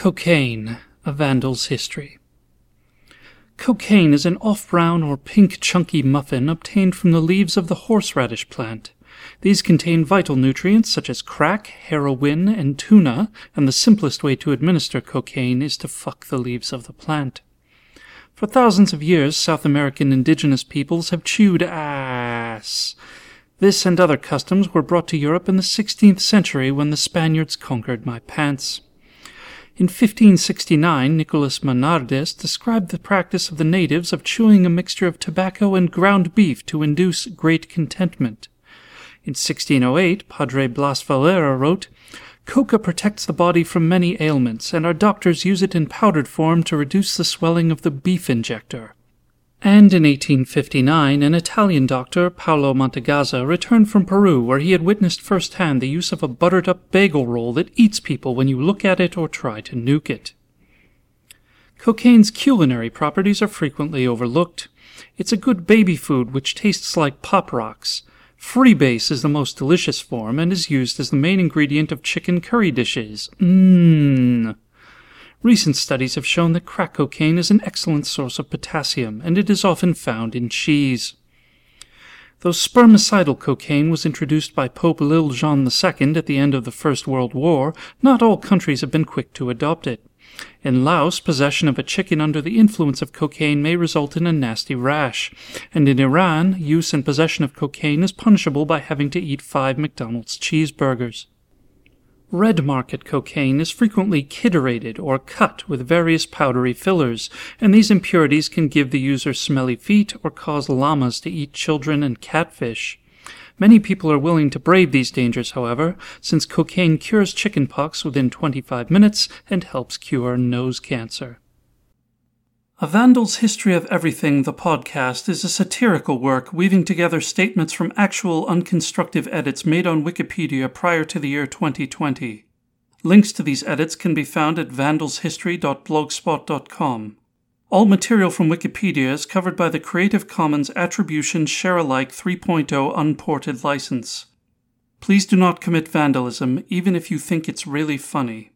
Cocaine, a Vandal's History. Cocaine is an off brown or pink chunky muffin obtained from the leaves of the horseradish plant. These contain vital nutrients such as crack, heroin, and tuna, and the simplest way to administer cocaine is to fuck the leaves of the plant. For thousands of years, South American indigenous peoples have chewed ass. This and other customs were brought to Europe in the 16th century when the Spaniards conquered my pants. In 1569, Nicolas Monardes described the practice of the natives of chewing a mixture of tobacco and ground beef to induce great contentment. In 1608, Padre Blas Valera wrote, Coca protects the body from many ailments, and our doctors use it in powdered form to reduce the swelling of the beef injector. And in 1859, an Italian doctor, Paolo Mantegazza, returned from Peru where he had witnessed firsthand the use of a buttered up bagel roll that eats people when you look at it or try to nuke it. Cocaine's culinary properties are frequently overlooked. It's a good baby food which tastes like pop rocks. Freebase is the most delicious form and is used as the main ingredient of chicken curry dishes. Mmm. Recent studies have shown that crack cocaine is an excellent source of potassium, and it is often found in cheese. Though spermicidal cocaine was introduced by Pope Lil John II at the end of the First World War, not all countries have been quick to adopt it. In Laos, possession of a chicken under the influence of cocaine may result in a nasty rash, and in Iran, use and possession of cocaine is punishable by having to eat five McDonald's cheeseburgers. Red market cocaine is frequently chiderated or cut with various powdery fillers, and these impurities can give the user smelly feet or cause llamas to eat children and catfish. Many people are willing to brave these dangers, however, since cocaine cures chickenpox within 25 minutes and helps cure nose cancer. A Vandal's History of Everything, the podcast, is a satirical work weaving together statements from actual unconstructive edits made on Wikipedia prior to the year 2020. Links to these edits can be found at vandalshistory.blogspot.com. All material from Wikipedia is covered by the Creative Commons Attribution Share Alike 3.0 unported license. Please do not commit vandalism, even if you think it's really funny.